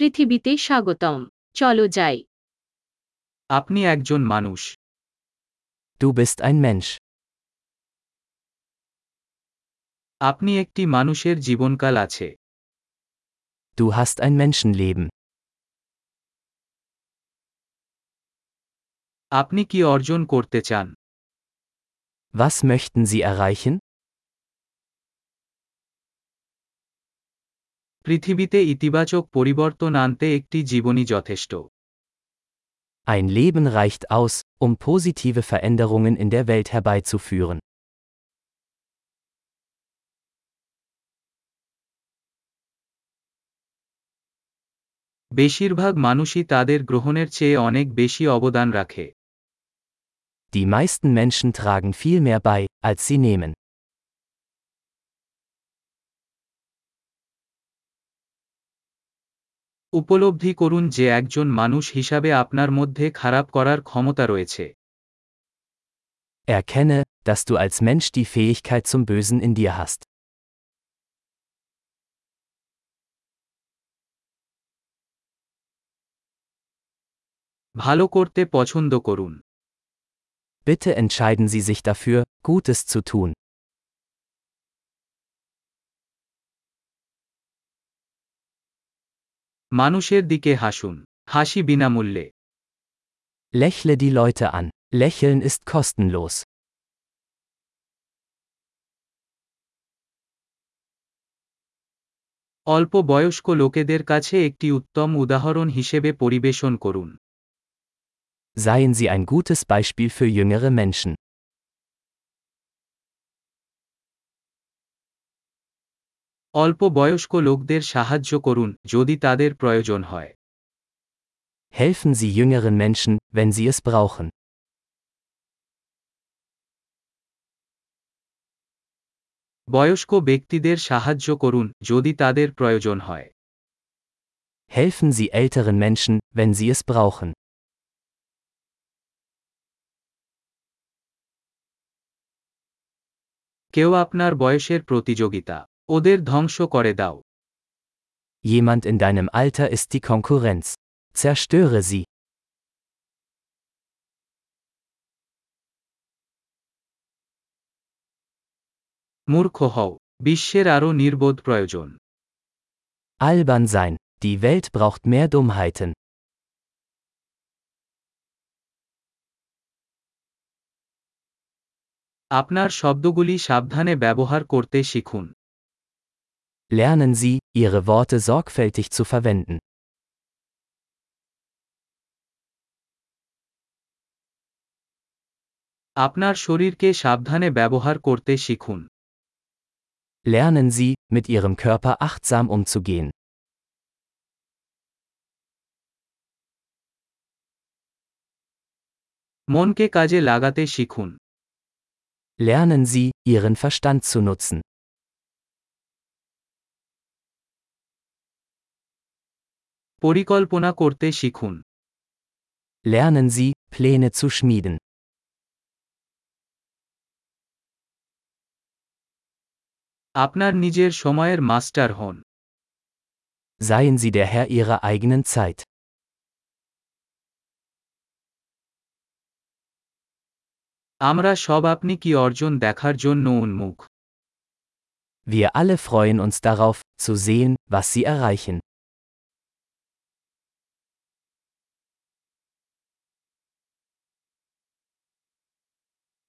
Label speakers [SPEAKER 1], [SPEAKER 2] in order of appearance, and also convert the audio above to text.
[SPEAKER 1] পৃথিবীতে স্বাগতম। চলো যাই।
[SPEAKER 2] আপনি একজন মানুষ।
[SPEAKER 3] টু বেস্ট আইন মেনস
[SPEAKER 2] আপনি একটি মানুষের জীবনকাল আছে।
[SPEAKER 3] টু হাস্ট আইন মেনশন লিম
[SPEAKER 2] আপনি কি অর্জন করতে চান?
[SPEAKER 3] Was möchten Sie?
[SPEAKER 2] পৃথিবীতে ইতিবাচক পরিবর্তন আনতে একটি জীবনী যথেষ্ট
[SPEAKER 3] Ein Leben reicht aus, um positive Veränderungen in der Welt herbeizuführen.
[SPEAKER 2] বেশিরভাগ মানুষই তাদের গ্রহণের চেয়ে অনেক বেশি অবদান রাখে
[SPEAKER 3] Die meisten Menschen tragen viel mehr bei, als sie nehmen.
[SPEAKER 2] উপলব্ধি করুন যে একজন মানুষ হিসাবে আপনার মধ্যে খারাপ করার ক্ষমতা রয়েছে
[SPEAKER 3] Erkenne, dass du als Mensch die Fähigkeit zum Bösen in dir hast.
[SPEAKER 2] ভালো করতে পছন্দ করুন
[SPEAKER 3] Bitte entscheiden Sie sich dafür, Gutes zu tun.
[SPEAKER 2] মানুষের দিকে হাসুন হাসি বিনামূল্যে
[SPEAKER 3] Lächle die Leute an. Lächeln ist kostenlos.
[SPEAKER 2] অল্প বয়স্ক লোকেদের কাছে একটি উত্তম উদাহরণ হিসেবে পরিবেশন করুন
[SPEAKER 3] Seien Sie ein gutes Beispiel für jüngere Menschen.
[SPEAKER 2] অল্প বয়স্ক লোকদের সাহায্য করুন যদি তাদের প্রয়োজন হয়
[SPEAKER 3] Helfen Sie jüngeren Menschen, wenn sie es brauchen.
[SPEAKER 2] বয়স্ক ব্যক্তিদের সাহায্য করুন যদি তাদের প্রয়োজন হয়
[SPEAKER 3] Helfen Sie älteren Menschen, wenn sie es brauchen.
[SPEAKER 2] কেউ আপনার বয়সের প্রতিযোগিতা ওদের ধ্বংস করে দাও
[SPEAKER 3] Jemand in deinem Alter ist die Konkurrenz. Zerstöre sie.
[SPEAKER 2] মূর্খ হও বিশ্বের আরও নির্বোধ প্রয়োজন
[SPEAKER 3] Albern sein. Die Welt braucht mehr Dummheiten.
[SPEAKER 2] আপনার শব্দগুলি সাবধানে ব্যবহার করতে শিখুন
[SPEAKER 3] Lernen Sie, Ihre Worte sorgfältig zu verwenden.
[SPEAKER 2] আপনার শরীরকে সাবধানে ব্যবহার করতে শিখুন
[SPEAKER 3] Lernen Sie, mit Ihrem Körper achtsam umzugehen.
[SPEAKER 2] মনকে কাজে লাগাতে শিখুন
[SPEAKER 3] Lernen Sie, Ihren Verstand zu nutzen.
[SPEAKER 2] পরিকল্পনা করতে শিখুন
[SPEAKER 3] Lernen Sie, Pläne zu schmieden.
[SPEAKER 2] আপনার নিজের সময়ের মাস্টার হন
[SPEAKER 3] Seien Sie der Herr Ihrer eigenen Zeit.
[SPEAKER 2] আমরা সব আপনি কি অর্জন দেখার জন্য উন্মুখ
[SPEAKER 3] Wir alle freuen uns darauf, zu sehen, was Sie erreichen.